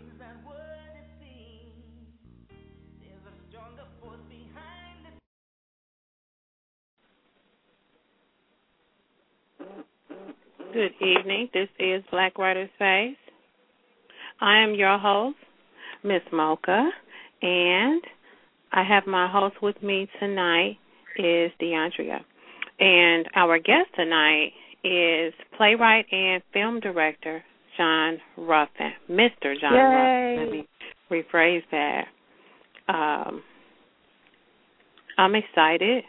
Seems. There's a stronger force behind it. Good evening. This is Black Writers Space. I am your host, Miss Mocha. And I have my host with me tonight is DeAndrea. And our guest tonight is playwright and film director John Ruffin, Mr. John Yay. Ruffin. Let me rephrase that. Um, I'm excited.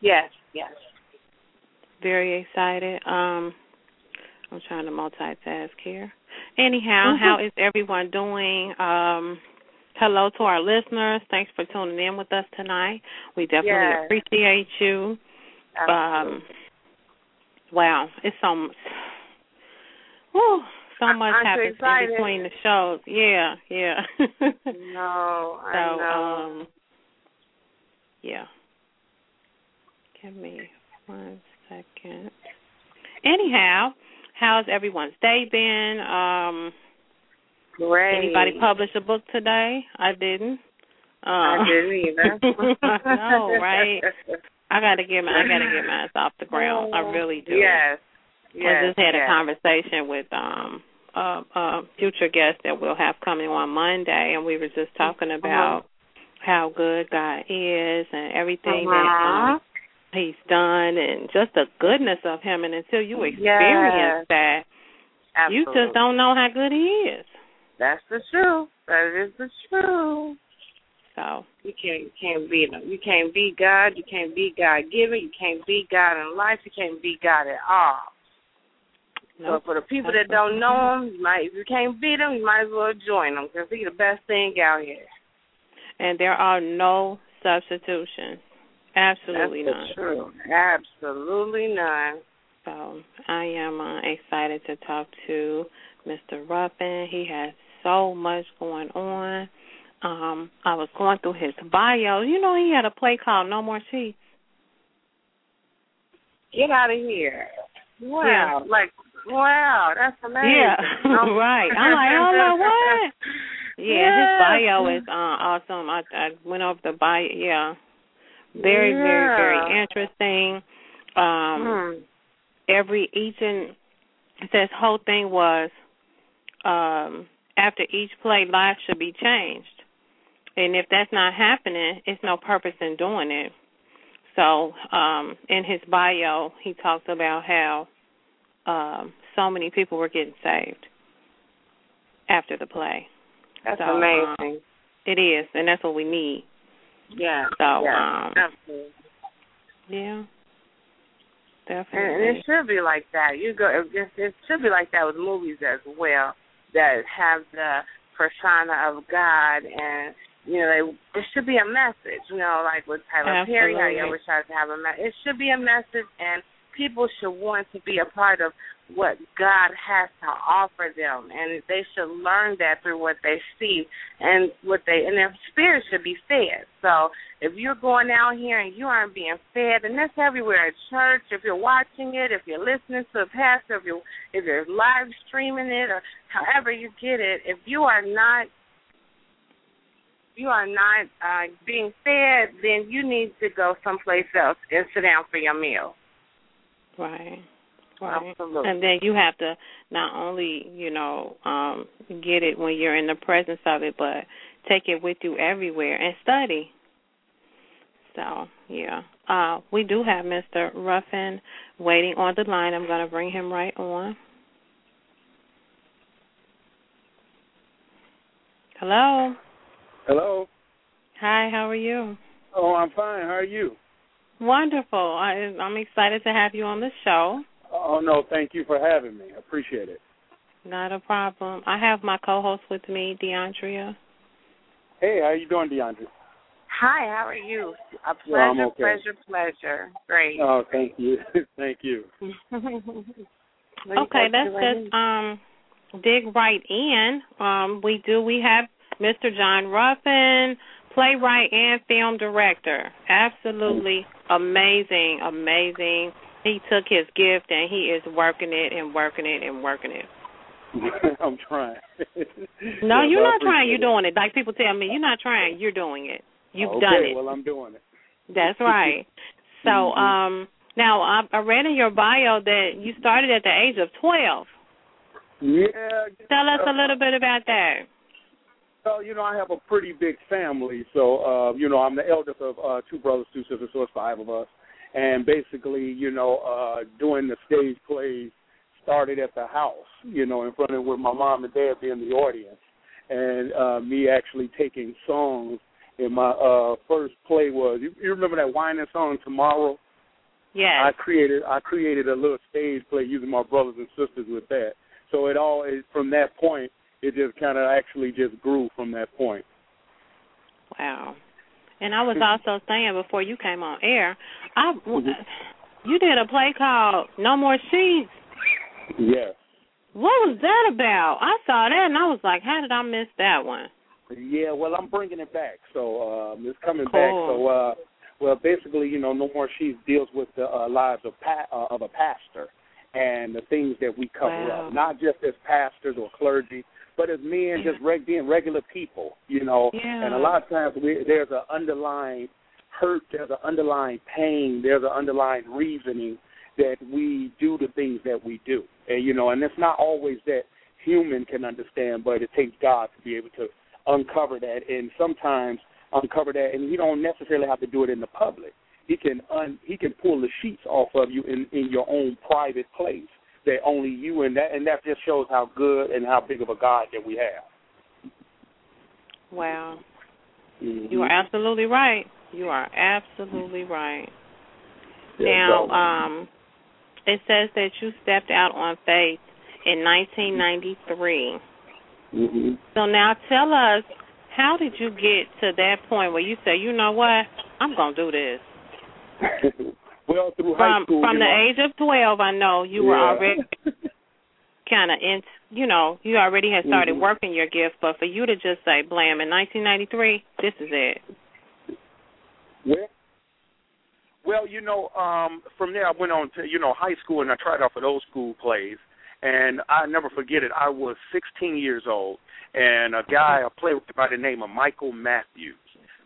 Yes, yes. Very excited. Um, I'm trying to multitask here. Anyhow, Mm-hmm. how is everyone doing? Um, hello to our listeners. Thanks for tuning in with us tonight. We definitely Yes. appreciate you. Um, wow, it's so. Whew, so much you happens in between the shows. Yeah, yeah. No, I so, know. um, yeah. Give me one second. Anyhow, how's everyone's day been? Um, Great. Anybody publish a book today? I didn't. Uh, I didn't either. I know, right? I gotta get my I gotta get mine off the ground. I really do. Yes. Yes. I just had yes. a conversation with um a, a future guest that we'll have coming on Monday, and we were just talking about how good God is and everything that Uh-huh. um, He's done, and just the goodness of Him. And until you experience Yes. that, you just don't know how good He is. That's the truth. That is the truth. So You can't you can't be. You can't be God. You can't be God given. You can't be God in life. You can't be God at all. So for the people that don't know him, you might if you can't beat him, you might as well join him because he's the best thing out here. and there are no substitutions. Absolutely That's none. truth. Absolutely none. So I am uh, excited to talk to Mr. Ruffin. He has so much going on. Um, I was going through his bio. You know, he had a play called No More Sheets. Get out of here. Wow. Yeah. Like wow, that's amazing. Yeah, Um, right. I'm like, oh my what? Yeah, his bio is uh, awesome. I, I went over the bio. Yeah, very, very, very interesting. Um, Hmm. every each and this whole thing was um after each play life should be changed and if that's not happening it's no purpose in doing it so um in his bio he talks about how um so many people were getting saved after the play That's So, amazing. it is and that's what we need yeah. so, yeah. um, absolutely. yeah definitely and it should be like that. You go. It, should be like that with movies as well that have the persona of God, and you know, they, it should be a message. You know, like with Tyler Perry, how Absolutely. always tries to have a message. It should be a message, and people should want to be a part of what God has to offer them, and they should learn that through what they see and what they and their spirit should be fed. So if you're going out here and you aren't being fed, and that's everywhere at church, if you're watching it, if you're listening to a pastor, if you if you're live streaming it, or however you get it, if you are not you are not uh, being fed, then you need to go someplace else and sit down for your meal. Right. Right. Absolutely. And then you have to not only, you know, um get it when you're in the presence of it, but take it with you everywhere and study. So, yeah. Uh we do have Mr. Ruffin waiting on the line. I'm going to bring him right on. Hello. Hello. Hi, how are you? Oh, I'm fine. How are you? Wonderful. I I'm excited to have you on the show. Oh no, thank you for having me. I appreciate it. Not a problem. I have my co-host with me, DeAndrea. Hey, how are you doing, DeAndre? Hi, how are you? A Yeah, I'm pleasure, okay. pleasure, pleasure. Great. Oh, thank you, thank you. Okay, let's just um dig right in. Um we do we have Mr. John Ruffin, playwright and film director. Absolutely amazing, amazing. He took his gift and he is working it and working it and working it. I'm trying. No, Yes, you're not trying, you're doing it. Like people tell me, you're not trying, you're doing it. You've okay, done it. Well, I'm doing it. That's right. So, Mhm. um now I, I read in your bio that you started at the age of 12. Yeah. Tell us a little bit about that. So, you know, I have a pretty big family. So, uh, you know, I'm the eldest of uh, two brothers, two sisters, so it's five of us. And basically, you know, uh, doing the stage plays started at the house, you know, in front of with my mom and dad being the audience, and uh, me actually taking songs. And my uh, first play was you, you remember that whining song Tomorrow? Yes. I created I created a little stage play using my brothers and sisters with that. So it all is from that point. It just kind of actually just grew from that point. Wow. And I was also saying before you came on air, I you did a play called No More Sheets. Yes. What was that about? I saw that and I was like, how did I miss that one? Yeah, well, I'm bringing it back. So um, it's coming Cool. back. So, uh, well, basically, you know, No More Sheets deals with the uh, lives of pa- uh, of a pastor and the things that we cover Wow. up, not just as pastors or clergy, but as men, just reg- being regular people. You know, Yeah. and a lot of times we, there's an underlying hurt, there's an underlying pain, there's an underlying reasoning that we do the things that we do, and you know, and it's not always that human can understand, but it takes God to be able to uncover that, and sometimes uncover that, and He don't necessarily have to do it in the public. He can un, He can pull the sheets off of you in in your own private place that only you and that, and that just shows how good and how big of a God that we have. Wow. Mhm. You are absolutely right. You are absolutely right. Yeah, now, so- um it says that you stepped out on faith in 1993. Mhm. So now tell us, how did you get to that point where you say, you know what, I'm gonna do this? well, through high From school, from the know, age of 12, I know you were Yeah. already kind of in, you know, you already had started Mhm. working your gift. But for you to just say, blam, in 1993, this is it. Well, well, you know, um, from there I went on to you know high school, and I tried out for those school plays, and I never forget it. I was 16 years old, and a guy a played with by the name of Michael Matthews,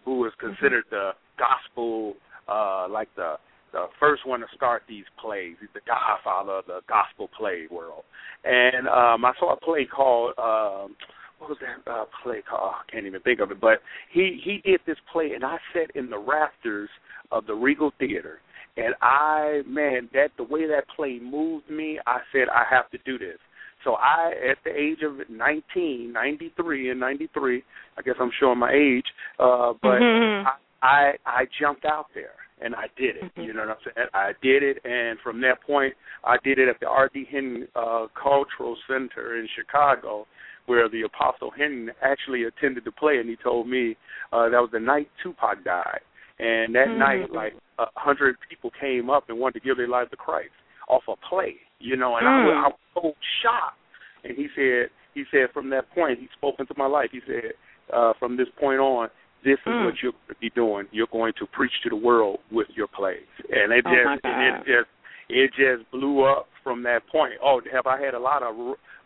who was considered the gospel, uh, like the the first one to start these plays. He's the godfather of the gospel play world. And um, I saw a play called um, what was that uh, play called? I can't even think of it. But he he did this play, and I sat in the rafters of the Regal Theater, and I man, that the way that play moved me, I said I have to do this. So I, at the age of 19, 93 and 93, I guess I'm showing my age, uh, but Mhm. I, I I jumped out there and I did it. You know what I'm saying? I did it, and from that point, I did it at the R.D. Hinton uh, Cultural Center in Chicago, where the Apostle Hinton actually attended the play, and he told me uh, that was the night Tupac died, and that Mhm. night, like a hundred people came up and wanted to give their life to Christ off a play, you know, and I, Mm. was, I was so shocked. And he said, he said from that point, he spoke into my life. He said, uh, from this point on, this is Mm. what you're going to be doing. You're going to preach to the world with your plays, and it Oh, just, it just, it just blew up from that point. Oh, have I had a lot of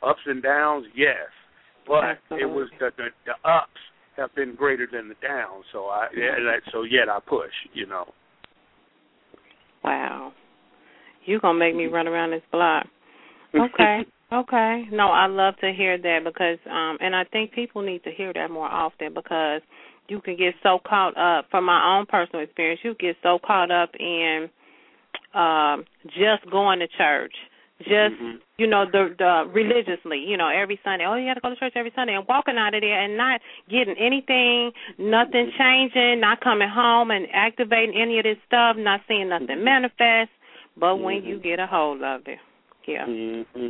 ups and downs? Yes, but it was the, the the ups have been greater than the downs. So I, yeah, that, so yet I push. You know. Wow. You gonna make me run around this block. Okay. okay. No, I love to hear that because um and I think people need to hear that more often because you can get so caught up from my own personal experience, you get so caught up in um just going to church. Just Mhm. you know, the the religiously, you know, every Sunday. Oh, you gotta go to church every Sunday and walking out of there and not getting anything, nothing changing, not coming home and activating any of this stuff, not seeing nothing manifest. But when you get a hold of it, yeah. hmm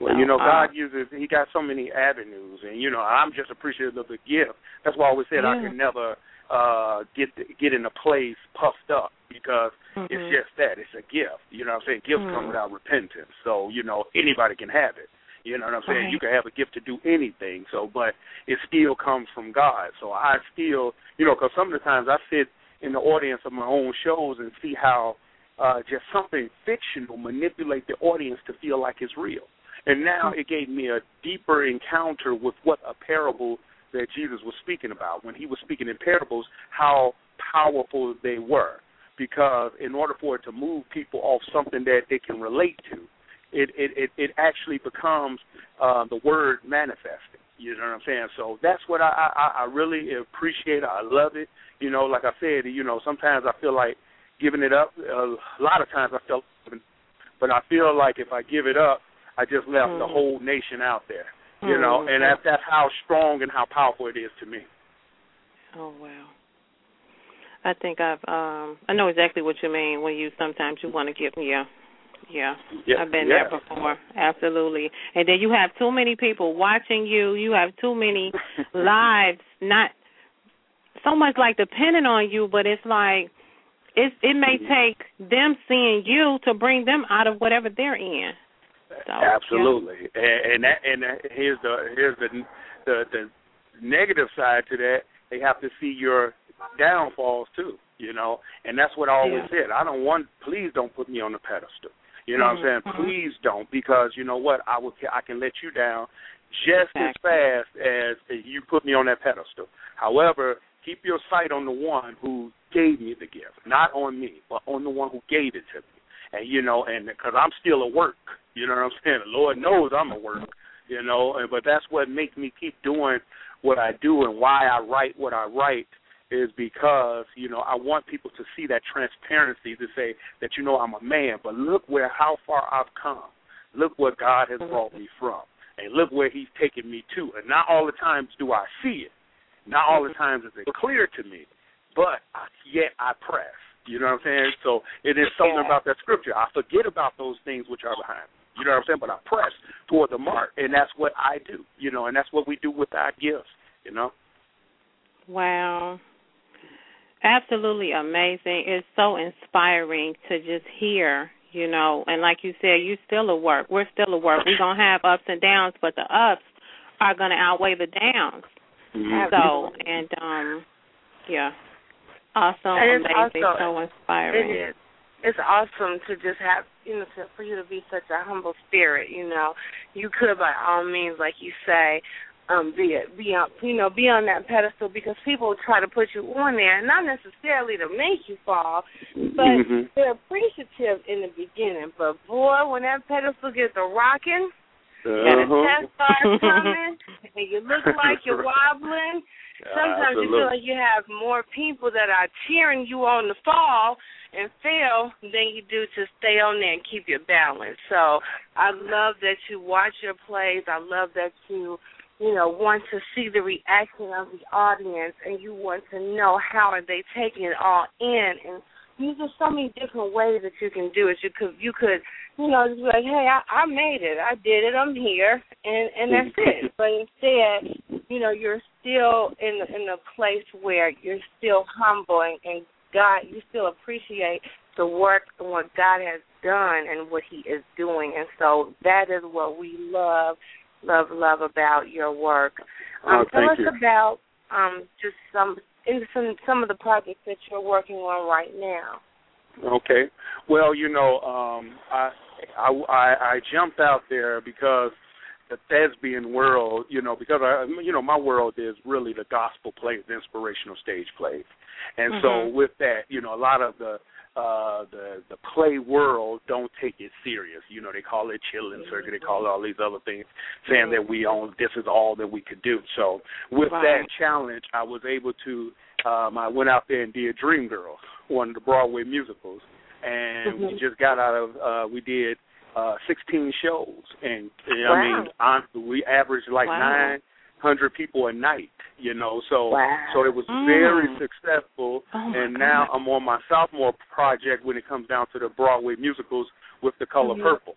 Well, you know, God uses He got so many avenues, and you know, I'm just appreciative of the gift. That's why I always said I Yeah. can never uh get get in a place puffed up because it's Mhm. just that it's a gift. You know what I'm saying? Gifts come Mhm. without repentance, so you know anybody can have it. You know what I'm saying? Right. You can have a gift to do anything, so but it still comes from God. So I still, you know, because some of the times I sit in the audience of my own shows and see how uh, just something fictional manipulate the audience to feel like it's real. And now it gave me a deeper encounter with what a parable that Jesus was speaking about. When he was speaking in parables, how powerful they were. Because in order for it to move people off something that they can relate to, it it it, it actually becomes uh, the word manifesting. You know what I'm saying? So that's what I, I I really appreciate. I love it. You know, like I said, you know, sometimes I feel like giving it up. A lot of times I felt, but I feel like if I give it up, I just left the Mhm. whole nation out there. You know, Mhm. and that's that's how strong and how powerful it is to me. Oh wow. I think I've um I know exactly what you mean when you sometimes you want to give yeah. Yeah. Yeah, I've been yeah. there before. Absolutely. And then you have too many people watching you, you have too many lives not so much like depending on you, but it's like it it may Mm-hmm. take them seeing you to bring them out of whatever they're in. So, Absolutely, and, and that and that, here's the here's the the the negative side to that. They have to see your downfalls too, you know, and that's what I always Yeah. said. I don't want. Please don't put me on the pedestal. You know what I'm Mhm. saying? Please don't, because you know what? I will. I can let you down just as fast as you put me on that pedestal. However, keep your sight on the one who gave me the gift, not on me, but on the one who gave it to me. And you know, and because I'm still a work, you know what I'm saying. The Lord knows I'm a work, you know. And but that's what makes me keep doing what I do and why I write what I write is because you know I want people to see that transparency to say that you know I'm a man, but look where how far I've come. Look what God has brought me from, and look where He's taken me to. And not all the times do I see it. Not all the times is it clear to me, but yet I press. You know what I'm saying? So it is something Yeah. about that scripture. I forget about those things which are behind me. You know what I'm saying? But I press toward the mark, and that's what I do. You know, and that's what we do with our gifts. You know. Wow. Absolutely amazing. It's so inspiring to just hear, you know, and like you said, you still a work. We're still a work. We're going to have ups and downs, but the ups are going to outweigh the downs. Mhm. So, and um yeah. Awesome, And it's amazing, also- so inspiring. It is. It's awesome to just have, you know, to, for you to be such a humble spirit. You know, you could by all means, like you say, um, be it, be on, you know, be on that pedestal because people try to put you on there, not necessarily to make you fall, but Mhm. they're appreciative in the beginning. But boy, when that pedestal gets a rocking, and Uh-huh. test starts coming, and you look like you're wobbling. Sometimes you feel like you have more people that are cheering you on to fall and fail than you do to stay on there and keep your balance. So I love that you watch your plays. I love that you, you know, want to see the reaction of the audience and you want to know how are they taking it all in and there's just so many different ways that you can do it. You could you could you know, just be like, Hey, I, I made it, I did it, I'm here and and that's it. But instead, you know, you're still in the in the place where you're still humble and, and God, you still appreciate the work and what God has done and what He is doing, and so that is what we love, love, love about your work. Um, Oh, tell us you. about um, just some in some some of the projects that you're working on right now. Okay. Well, you know, um, I, I I I jumped out there because the thespian world, you know, because I, you know, my world is really the gospel plays, the inspirational stage plays, and so Mhm. with that, you know, a lot of the uh the the play world don't take it serious. You know, they call it chitlin circuit, they call it all these other things, saying that we own this is all that we could do. So with Right. that challenge, I was able to um I went out there and did Dreamgirls, one of the Broadway musicals, and we Mhm. just got out of uh we did uh 16 shows and, and Wow. I mean honestly, we averaged like Wow. 900 people a night, you know. So Wow. so it was Mm. very successful Oh and now God. I'm on my sophomore project when it comes down to the Broadway musicals with the color Mhm. purple.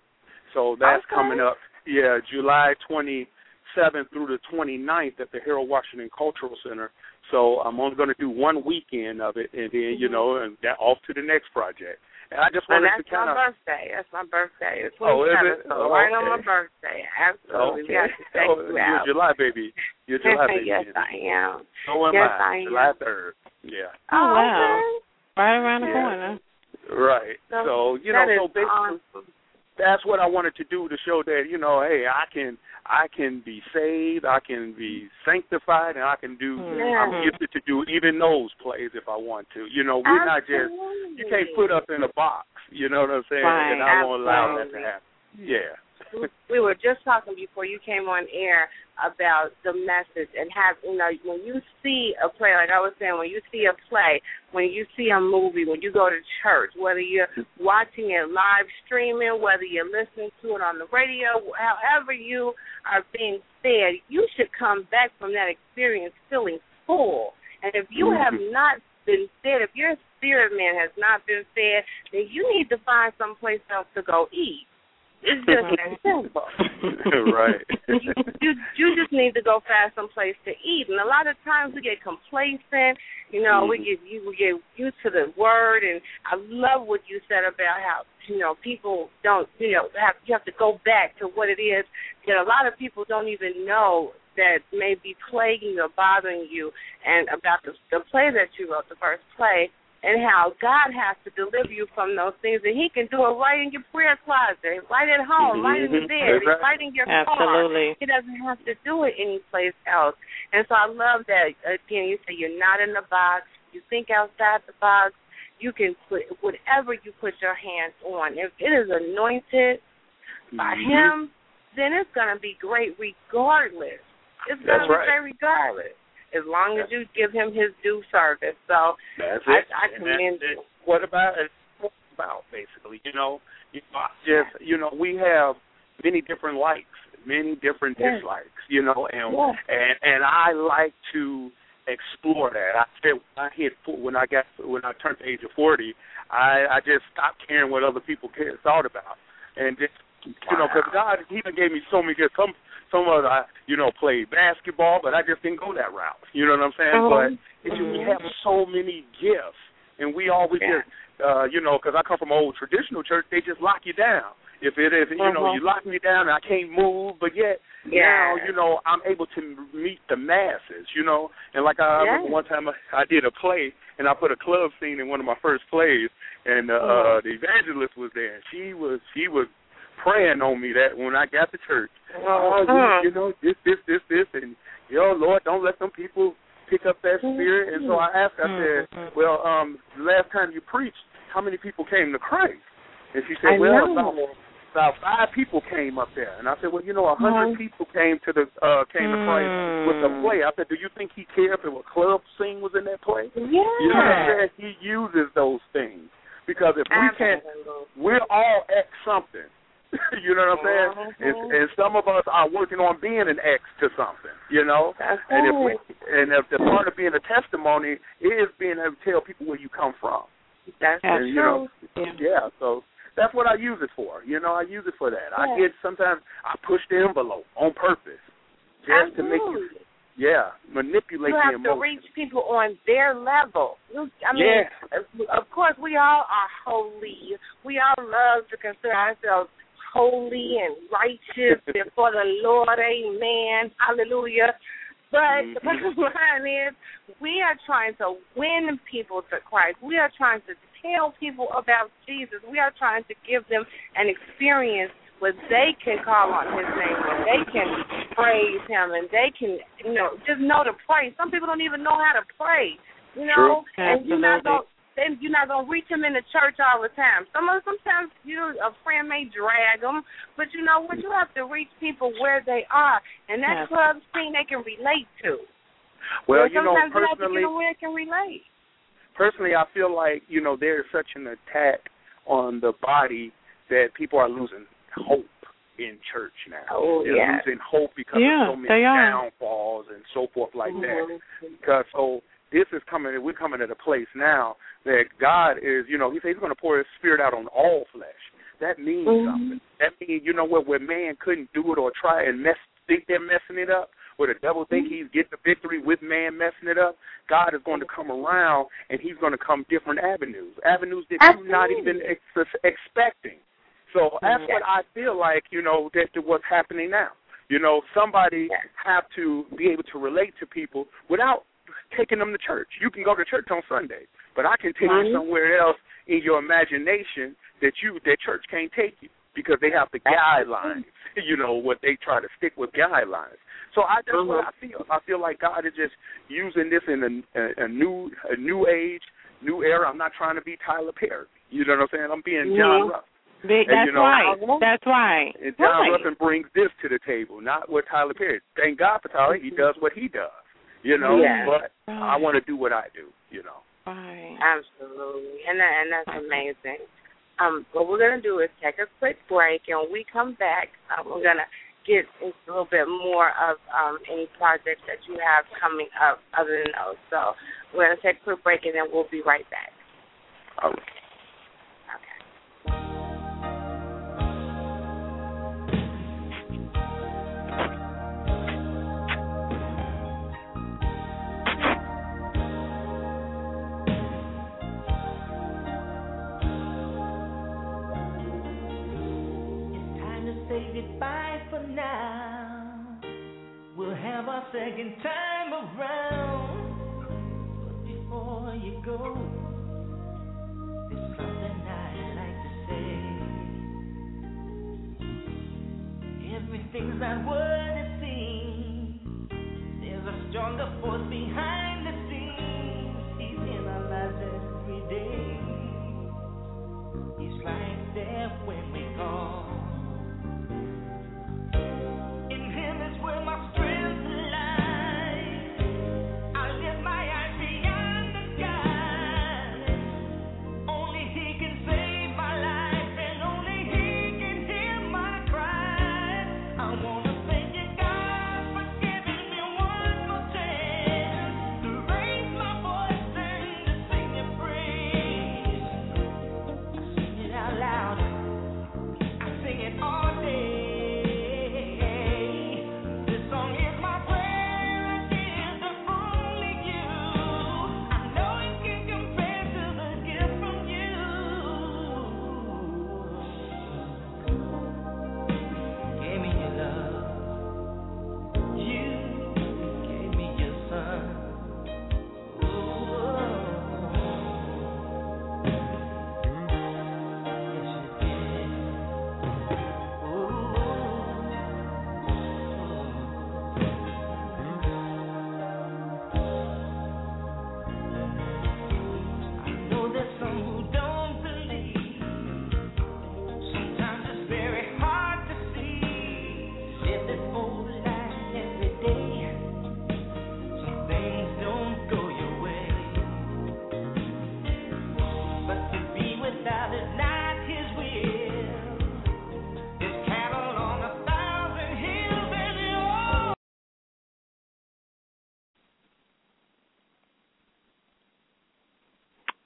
So that's Okay. coming up, yeah, July 27th through the 29th at the Harold Washington Cultural Center. So I'm only going to do one weekend of it, and then you Mhm. know, and that off to the next project. And I just And wanted that's to kind my birthday. That's my birthday. It's Oh, is 27th, it? so Oh, right on my birthday. Absolutely. We have to check oh, you you're out. July baby. You're July baby. yes, I am. So am yes, I. I am. July 3rd. Yeah. Oh, oh, wow. okay. Right around the Yeah. corner. Right. So, So you that know, is so basically, awesome. That's what I wanted to do to show that you know, hey, I can I can be saved, I can be sanctified, and I can do. Yeah. I'm gifted to do even those plays if I want to. You know, we're not just you can't put us in a box. You know what I'm saying? Right. And I won't allow that to happen. Yeah. We were just talking before you came on air about the message and have you know when you see a play like I was saying when you see a play when you see a movie when you go to church whether you're watching it live streaming whether you're listening to it on the radio however you are being fed you should come back from that experience feeling full and if you have Mhm. not been fed if your spirit man has not been fed then you need to find someplace else to go eat it's just that simple. right. you, you you just need to go find someplace to eat. And a lot of times we get complacent. You know, we Mhm. get you we get used to the word. And I love what you said about how you know people don't you know have you have to go back to what it is that a lot of people don't even know that may be plaguing or bothering you and about the the play that you wrote, the first play, and how God has to deliver you from those things, and He can do it right in your prayer closet, right at home, right in the Mhm. bed, right. right in your car. He doesn't have to do it anyplace else. And so I love that again. You say you're not in the box. You think outside the box. You can put whatever you put your hands on. If it is anointed by Mhm. Him, then it's going to be great regardless. It's going That's to be right. great regardless, as long as you give Him His due service. So That's I, it. I And commend you. it. What about what about basically? You know, you know, just you know, we have many different likes, many different Yes. dislikes. You know, and Yes. and and I like to explore that. I said when I hit when I got when I turned the age of forty, I I just stopped caring what other people cared, thought about, and just you know, because God He even gave me so many gifts. Some some of I you know played basketball, but I just didn't go that route. You know what I'm saying? Mhm. But it's just, we have so many gifts, and we always Yeah. just uh, you know, because I come from an old traditional church, they just lock you down. If it is, you know, Mhm. you lock me down and I can't move, but yet Yeah. now, you know, I'm able to meet the masses, you know. And like I, I Yeah. remember one time I, I did a play and I put a club scene in one of my first plays, and uh, Mhm. uh the evangelist was there. She was she was praying on me that when I got to church, oh, Mhm. you, you know, this, this, this, this, and yo, Lord, don't let some people pick up that spirit. And so I asked, I said, Mhm. well, um, last time you preached, how many people came to Christ? And she said, I well, about, about five people came up there. And I said, well, you know, a 100 Mhm. people came to the uh came to Christ with the Mm. play. I said, do you think he cared if a club scene was in that play? Yeah. You know what I'm saying? He uses those things because if we can't, we're all X something. you know what I'm saying? And, Mhm. and some of us are working on being an X to something. You know. That's And if we and if the part of being a testimony is being able to tell people where you come from. That's Yeah. And, you know, Yeah. yeah. So that's what I use it for. You know, I use it for that. I get sometimes I push the envelope on purpose, just to make you Yeah, manipulate you the have to reach people on their level. I mean, Yeah. of- of course, we all are holy. We all love to consider ourselves holy and righteous before the Lord. Amen. Hallelujah. But the Mhm. bottom line is, we are trying to win people to Christ. We are trying to tell people about Jesus. We are trying to give them an experience where they can call on His name, where they can praise Him, and they can, you know, just know to pray. Some people don't even know how to pray, you know, True. and you're not going. Then you're not gonna reach them in the church all the time. Some of sometimes you a friend may drag them, but you know what? You have to reach people where they are, and that Yes. club scene they can relate to. Well, you know, sometimes you have to personally, get where they can relate. personally, I feel like you know there's such an attack on the body that people are losing hope in church now. Oh, They're yeah. losing hope because Yeah, of so many downfalls and so forth like that. Mhm. Because so this is coming. We're coming at a place now that God is. You know, He says He's going to pour His Spirit out on all flesh. That means Mhm. something. That means you know what? Where man couldn't do it or try and mess, think they're messing it up. Where the devil think he's getting the victory with man messing it up, God is going to come around and He's going to come different avenues, avenues that you're not even ex- expecting. So that's what I feel like, you know, that, that what's happening now. You know, somebody have to be able to relate to people without taking them to church. You can go to church on Sunday, but I can take you somewhere else in your imagination that you that church can't take you because they have the guidelines. You know what they try to stick with guidelines. So I that's what I feel. I feel like God is just using this in a, a, a new a new age, new era. I'm not trying to be Tyler Perry. You know what I'm saying? I'm being John Mhm. Ruff. And, that's you know, right. That's right. And John right. Ruffin brings this to the table, not what Tyler Perry. Thank God for Tyler. He does what he does. You know, Yeah. but I want to do what I do. You know. Right. Absolutely, and that, and that's amazing. Um, what we're gonna do is take a quick break, and when we come back, uh, we're gonna get into a little bit more of um, any projects that you have coming up other than those. So we're gonna take a quick break, and then we'll be right back. All right. For now. We'll have our second time around. But before you go, there's something I'd like to say. Everything's not what it seems. There's a stronger force behind the scenes. He's in our lives every day. He's right there when we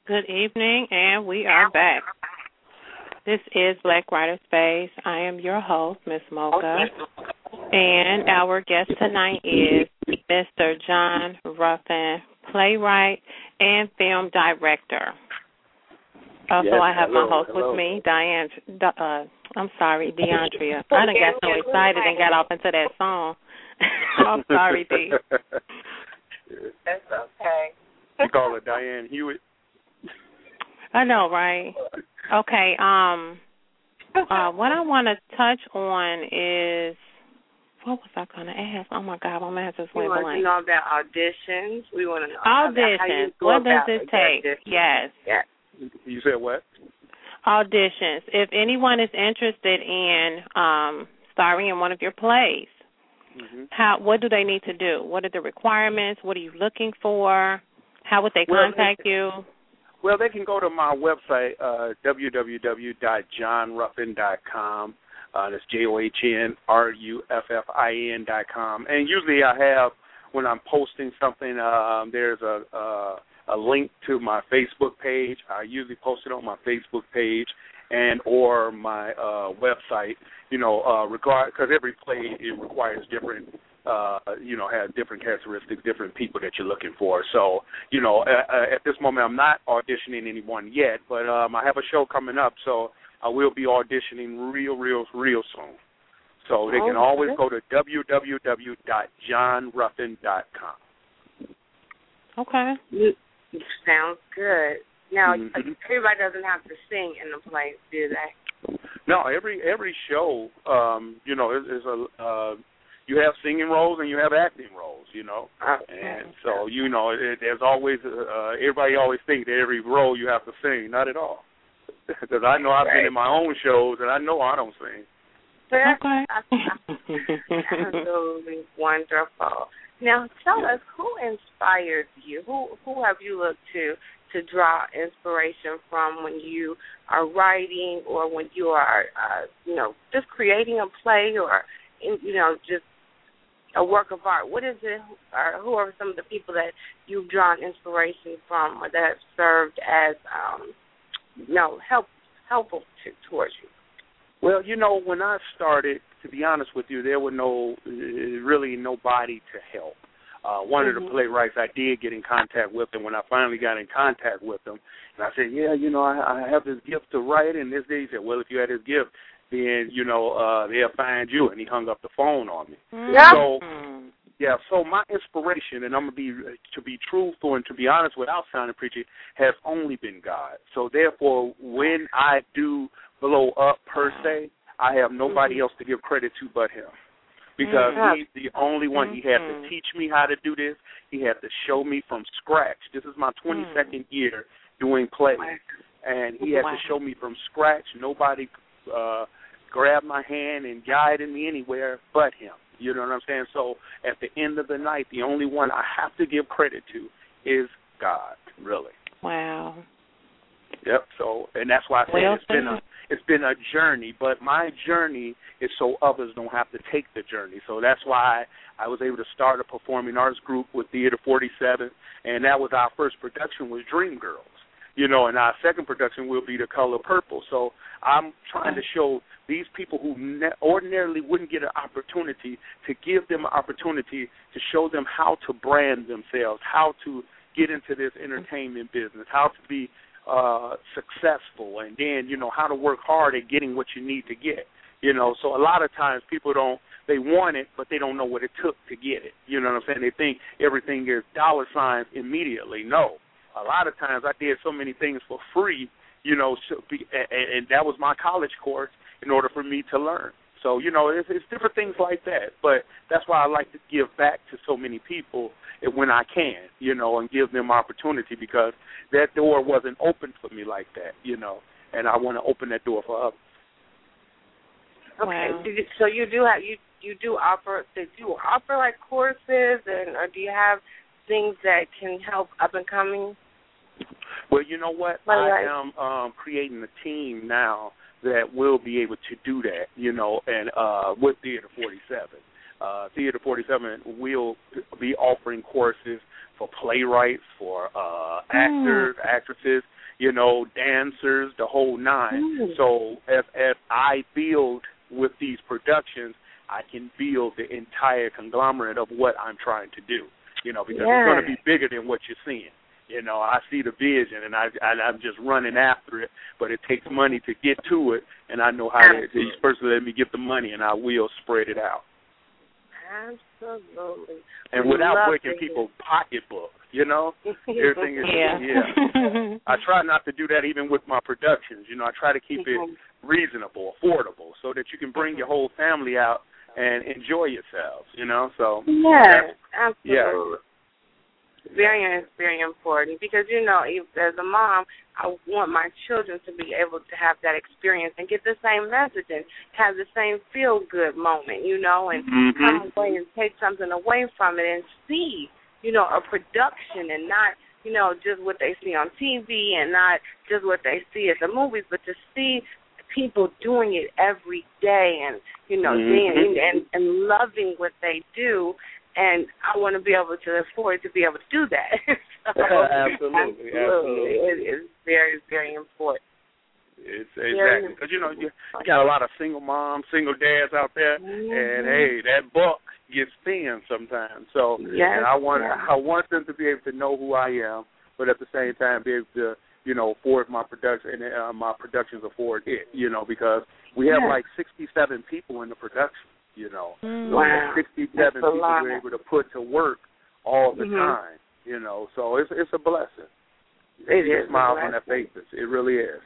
Good evening, and we are back. This is Black Writer Space. I am your host, Miss Mocha, and our guest tonight is Mr. John Ruffin, playwright and film director. Also, Yes, I have my host hello. with me, Diane. Uh, I'm sorry, DeAndrea. I done got so excited and got off into that song. I'm sorry, D. That's okay. you call her Diane Hewitt. I know, right? Okay. Um, uh, what I want to touch on is what was I going to ask? Oh my God, my mind just We went want to blank. know about auditions. We want to know about how you Auditions. go What does about it take? auditions. Yes. Yes. You said what? auditions. If anyone is interested in um, starring in one of your plays, hmm how what do they need to do? What are the requirements? What are you looking for? How would they Well, contact you? Well, they can go to my website, uh, www.johnruffin.com. Uh, that's J O H N R U F F I N dot com. And usually I have when I'm posting something, um, there's a, a a link to my Facebook page. I usually post it on my Facebook page and or my uh, website. You know, uh, regard because every play it requires different uh, you know, have different characteristics, different people that you're looking for. So, you know, uh, uh, at this moment, I'm not auditioning anyone yet, but um, I have a show coming up, so I will be auditioning real, real, real soon. So they can always okay. go to www.johnruffin.com. Okay. You, you sounds good. Now, Mhm. everybody doesn't have to sing in the plays, do they? No, every every show, um, you know, is, is a uh, you have singing roles and you have acting roles, you know. And so, you know, it, there's always uh, everybody always thinks that every role you have to sing. Not at all, because I know I've been in my own shows and I know I don't sing. Okay. Absolutely wonderful. Now, tell us who inspired you. Who who have you looked to to draw inspiration from when you are writing or when you are, uh, you know, just creating a play or, you know, just a work of art? What is it? Or who are some of the people that you've drawn inspiration from or that have served as, um, you know, help helpful to, towards you? Well, you know, when I started, to be honest with you, there were no uh, really nobody to help. Uh, one of the Mhm. playwrights I did get in contact with, and when I finally got in contact with him, and I said, "Yeah, you know, I, I have this gift to write," and this day he said, "Well, if you had this gift, then you know uh, they'll find you," and he hung up the phone on me. Yeah. So yeah, so my inspiration, and I'm gonna be to be truthful and to be honest, without sounding preachy, has only been God. So therefore, when I do blow up per se, I have nobody else to give credit to but Him, because Mhm. He's the only one. He had to Mhm. teach me how to do this. He had to show me from scratch. This is my 22nd year doing plays, and He had Wow. to show me from scratch. Nobody uh grabbed my hand and guided me anywhere but Him. You know what I'm saying? So at the end of the night, the only one I have to give credit to is God, really. Wow. Yep. So, and that's why I say Well it's been a it's been a journey, but my journey is so others don't have to take the journey. So that's why I was able to start a performing arts group with Theater 47, and that was our first production was Dreamgirls. You know, and our second production will be The Color Purple. So I'm trying to show these people who ne- ordinarily wouldn't get an opportunity to give them an opportunity to show them how to brand themselves, how to get into this entertainment business, how to be uh successful and then you know how to work hard at getting what you need to get you know. So a lot of times people don't they want it but they don't know what it took to get it you know what i'm saying? They think everything is dollar signs immediately. No a lot of times i did so many things for free you know so be, and, and that was my college course in order for me to learn so you know it's, it's different things like that but that's why i like to give back to so many people when i can you know and give them opportunity because that door wasn't open for me like that, you know, and I want to open that door for others. Okay, Wow. so you do have you you do offer they do you offer like courses and or do you have things that can help up and coming? Well, you know what? I right. am um creating a team now that will be able to do that, you know, and uh with Theater 47. Uh Theater 47 will be offering courses for playwrights, for uh actors, actresses, you know, dancers, the whole nine. Mm. So as as I build with these productions, I can build the entire conglomerate of what I'm trying to do. You know, because Yeah. it's going to be bigger than what you're seeing. You know, I see the vision and I, I I'm just running after it, but it takes money to get to it, and I know how to. Each person let me get the money, and I will spread it out, Absolutely. and We without breaking people's pocketbook. You know, everything is Yeah. yeah. I try not to do that even with my productions. You know, I try to keep it mm-hmm. reasonable, affordable, so that you can bring your mm-hmm. whole family out and enjoy yourselves. You know, so Yes, that's- absolutely. Very, very important because you know, if, as a mom, I want my children to be able to have that experience and get the same message and have the same feel good moment, you know, and Mhm. come away and take something away from it and see, you know, a production and not, you know, just what they see on TV and not just what they see at the movies, but to see people doing it every day and you know Mhm. being and and loving what they do and I want to be able to afford to be able to do that. so, Absolutely, absolutely. It is very, very important. It's exactly because you know you, you got a lot of single moms, single dads out there, Mm-hmm. and hey, that buck gets thin sometimes. So Yes, and I want. I want them to be able to know who I am, but at the same time be able to you know afford my production and uh, my productions afford it. You know because we have like sixty seven people in the production. You know, Mm. Wow. sixty That's people lot. we're able to put to work all the Mhm. time. You know, so it's it's a blessing. It You is a smile on their faces. It really is.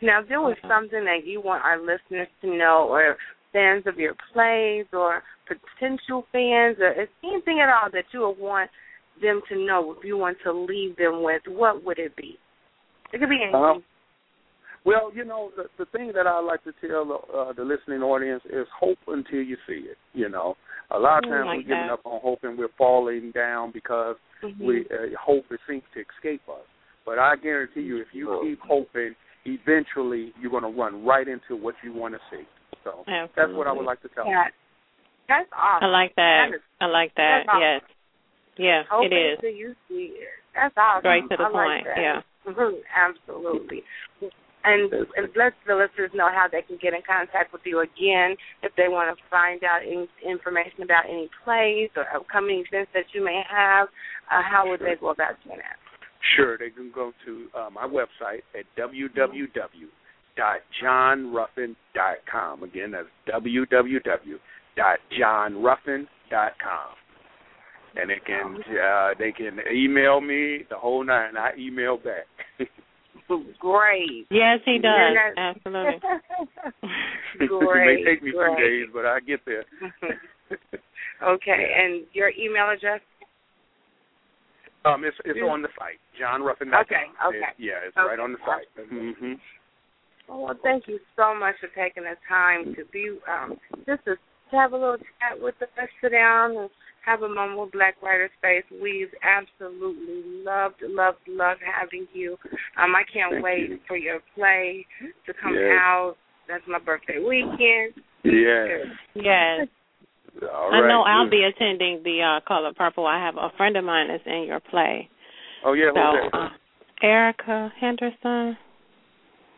Now, there was something that you want our listeners to know, or fans of your plays, or potential fans, or anything at all that you would want them to know, if you want to leave them with, what would it be? It could be anything. Um, well, you know, the the thing that I like to tell uh, the listening audience is hope until you see it. You know, a lot of times like we're giving up on hope and we're falling down because Mhm. we uh, hope it seems to escape us. But I guarantee you, if you keep hoping, eventually you're going to run right into what you want to see. So that's what I would like to tell. Yeah. That's awesome. I like that. That is- I like that. that's awesome. Yes. Yeah, Hope it is. until you see it. That's awesome. Straight to the I point, that. yeah. Mhm, Absolutely. And, and let the listeners know how they can get in contact with you again if they want to find out any information about any plays or upcoming events that you may have. Uh, how would they go about doing that? Sure, they can go to uh, my website at www.johnruffin.com. Again, that's www.johnruffin.com. And they can uh, they can email me the whole nine. I email back. Great. Yes, he does. And Absolutely. Great. it may take me great. two days, but I get there. okay, and your email address? Um, it's it's on the site, johnruffin.com. Okay, okay. It- yeah, it's Okay, right on the site. hmm Oh, well, thank you so much for taking the time to be um just to have a little chat with us, sit down and have a moment with Black Writers Space. We've absolutely loved, loved, loved having you. Um, I can't Thank wait you. for your play to come Yes. out. That's my birthday weekend. Yes. Yes. All I know right, I'll be attending the uh Color Purple. I have a friend of mine that's in your play. Oh yeah, so who's that? uh, Erica Henderson.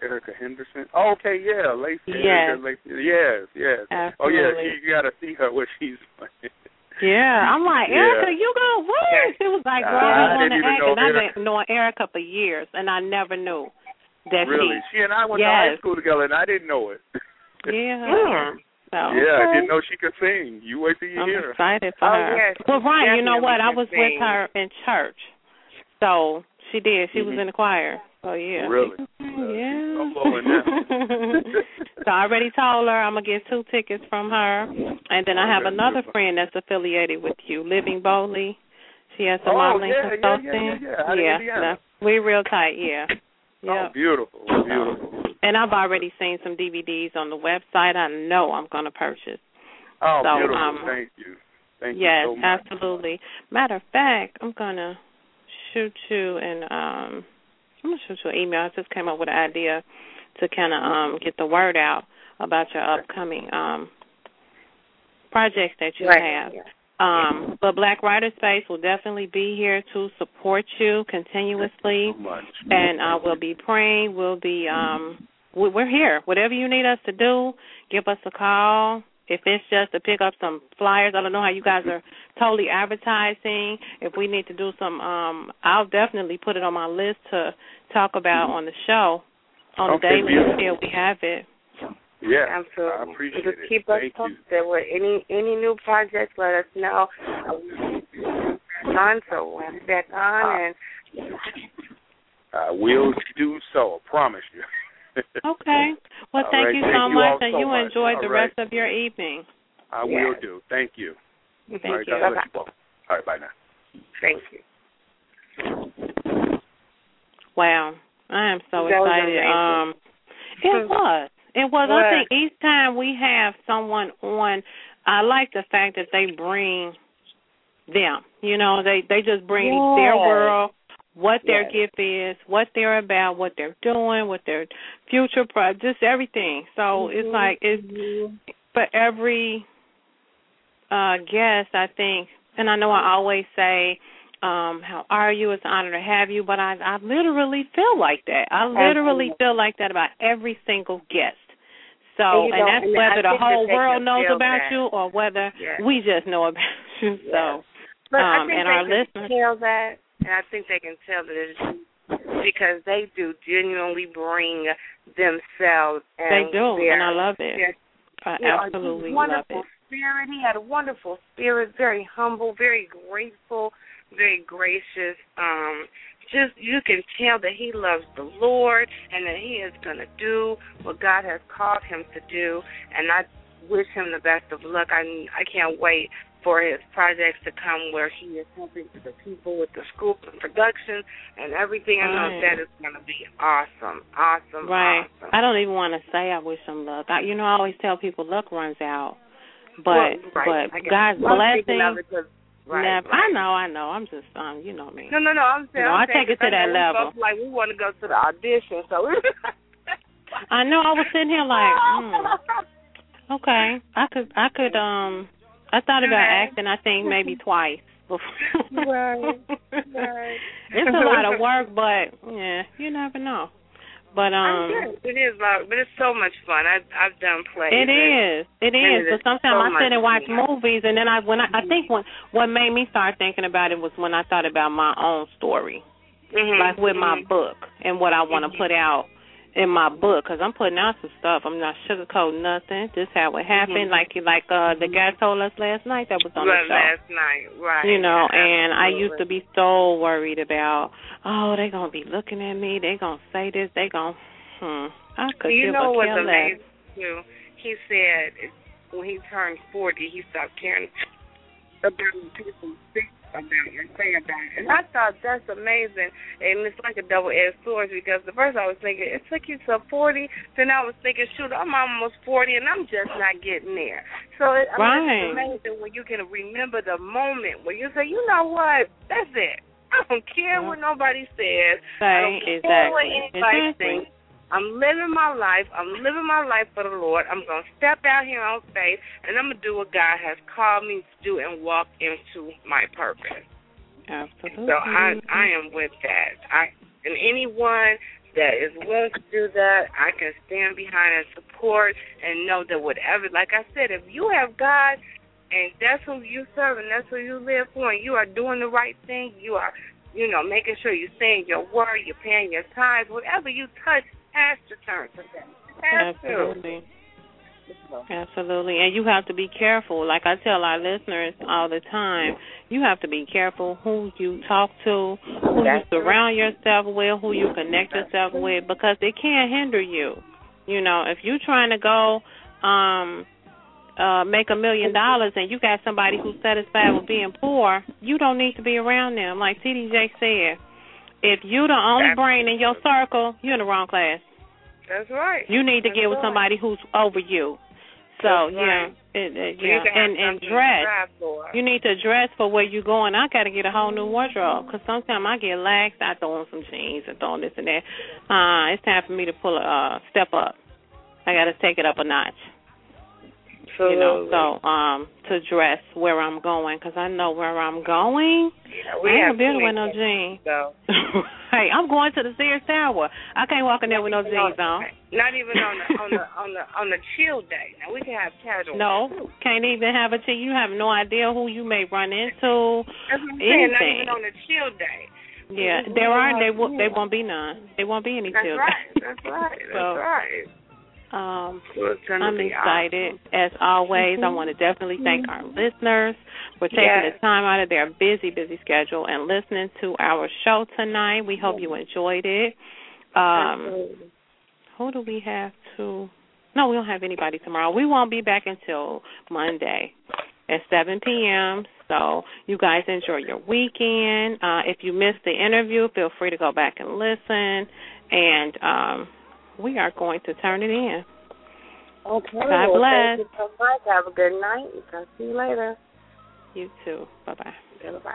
Erica Henderson. Oh, okay, yeah, Lacey. Yes. Erica Lacey. Yes, yes. Oh yeah, you, you got to see her where she's. Yeah, I'm like Yeah. Erica, you go what? She was like, girl, I I want didn't to even act, know and I've Erica- been knowing Erica for years, and I never knew that really? she. She and I went to high school together, and I didn't know it. Yeah. So Yeah, I didn't know she could sing. You wait till you I'm hear her. excited for Oh, her. yes, well, Ryan, you know what? I was sing. with her in church, so she did. She was Mhm. in the choir. So yeah. Really? Yeah. I'm blowing now. so I already told her I'm gonna get two tickets from her, and then I have Okay, another beautiful. friend that's affiliated with you, Living Boldly. She has some Oh, modeling yeah, yeah, yeah, consulting. yeah, yeah. Out of no, we real tight. Yeah. Yeah. Oh, beautiful, beautiful. And I've already seen some DVDs on the website. I know I'm going to purchase. Oh, So, beautiful. um, Thank you. Thank yes, you so much. Yes, absolutely. Matter of fact, I'm going to shoot you and um I'm going to shoot you an email. I just came up with an idea to kind of um get the word out about your upcoming um projects that you Right. have. Um, but Black Writers Space will definitely be here to support you continuously, so much. and uh, we'll be praying. We'll be um, we're here. Whatever you need us to do, give us a call. If it's just to pick up some flyers, I don't know how you guys are totally advertising. If we need to do some, um, I'll definitely put it on my list to talk about on the show on Okay, the daily beautiful. until we have it. Yeah, Absolutely. I appreciate Just it. keep us Thank you. posted with any any new projects. Let us know. On so we'll back on and I will do so. I promise you. Okay. Well, thank right, you thank so you much, all and so you much. enjoy All the right. rest of your evening. I will do. Thank you. Thank All right, you. God bless you both. All right, bye now. thank you. Wow, I am so That excited. Um, it was. It was. I think each time we have someone on, I like the fact that they bring them. You know, they they just bring their world, what their Yes. gift is, what they're about, what they're doing, what their future pro, just everything. So it's Mhm. like it's for every uh guest. I think, and I know I always say. Um, how are you? It's an honor to have you, but I I literally feel like that. I literally Absolutely. feel like that about every single guest. So, And and that's and I whether the whole world knows about that. you or whether Yes. we just know about you. Yes. So, But I um, think and they our listeners, tell that, and I think they can tell that it's because they do genuinely bring themselves. And they do, their, and I love it. their I you know, absolutely love wonderful it. spirit. He had a wonderful spirit, very humble, very grateful, very gracious. Um, just you can tell that he loves the Lord and that he is going to do what God has called him to do. And I wish him the best of luck. I I can't wait for his projects to come where he is helping the people with the school and production and everything. I know Right. that is going to be awesome, awesome, Right. awesome. I don't even want to say I wish him luck. I, you know, I always tell people luck runs out, but Well, right. but God's well, I'm thinking of blessing. right, never, right. I know, I know. I'm just um, you know me. No, no, no. I'm saying, No, I'm I take it to I that level. Like we want to go to the audition, so. I know. I was sitting here like, mm, okay, I could, I could. Um, I thought about Right. acting. I think maybe twice. before. Right, right. it's a lot of work, but yeah, you never know. But um. It is, lot, but it's so much fun. I I've done plays. It is, it is. is. It and is. it But sometimes so I sit and watch fun. movies, and then I when I, I think when what made me start thinking about it was when I thought about my own story, Mhm, like with my mhm. book and what I want to Mhm. put out in my book, because I'm putting out some stuff. I'm not sugarcoating nothing. Just how it happened, Mhm. like like uh the guy told us last night that was on Right, the show. last night, right? You know, and I used to be so worried about, oh, they gonna be looking at me. They gonna say this. They gonna, hmm. I could you give know a what's amazing too? He said when he turned forty, he stopped caring about people about and say about it. And I thought that's amazing, and it's like a double-edged sword because the first I was thinking it took you to forty, then I was thinking, shoot, I'm almost forty and I'm just not getting there. So it, I mean, it's amazing when you can remember the moment where you say, you know what, that's it. I don't care what nobody says. I don't care what exactly. anybody Exactly. thinks. I'm living my life. I'm living my life for the Lord. I'm going to step out here on faith, and I'm going to do what God has called me to do and walk into my purpose. Absolutely. So I I am with that. I and anyone that is willing to do that, I can stand behind and support and know that whatever like I said, if you have God and that's who you serve and that's who you live for and you are doing the right thing, you are you know, making sure you're saying your word, you're paying your tithes, whatever you touch has to turn to them. Has to. Absolutely. Absolutely. And you have to be careful. Like I tell our listeners all the time, you have to be careful who you talk to, who That's you surround yourself with, who you connect yourself with because it can hinder you. You know, if you're trying to go um uh make a million dollars and you got somebody who's satisfied with being poor, you don't need to be around them. Like TDJ said, if you're the only brain in your circle, you're in the wrong class. That's right. You need to That's get with right. somebody who's over you. So That's yeah, right. it, it, yeah, and and dress. You need to dress for where you're going. I got to get a whole new wardrobe because sometimes I get lax. I throw on some jeans and throw on this and that. Uh, it's time for me to pull a uh, step up. I got to take it up a notch. Absolutely. You know, so um to dress where I'm going because I know where I'm going. Yeah, we I ain't have gonna be able to too wear no jeans. So. hey, I'm going to the Sears Tower. I can't walk in there with no jeans on. Not even on the on the on the on the chill day. Now we can have casual. No, can't even have a chill. You have no idea who you may run into. That's what I'm saying. Not even on the chill day. Yeah, there are. They won't. They won't be none. There won't be any chill. That's chill. right. That's right. That's So, right. Um, So it's gonna I'm be excited as always. I want to definitely thank our listeners for taking Yes. the time out of their busy, busy schedule and listening to our show tonight. We hope you enjoyed it. Um, Absolutely. who do we have to? No, we don't have anybody tomorrow. We won't be back until Monday at 7 p.m. So you guys enjoy your weekend. Uh, if you missed the interview, feel free to go back and listen. And um, we are going to turn it in. Okay. God well, bless. Thank you so much. Have a good night. I'll see you later. You too. Bye bye. Bye bye.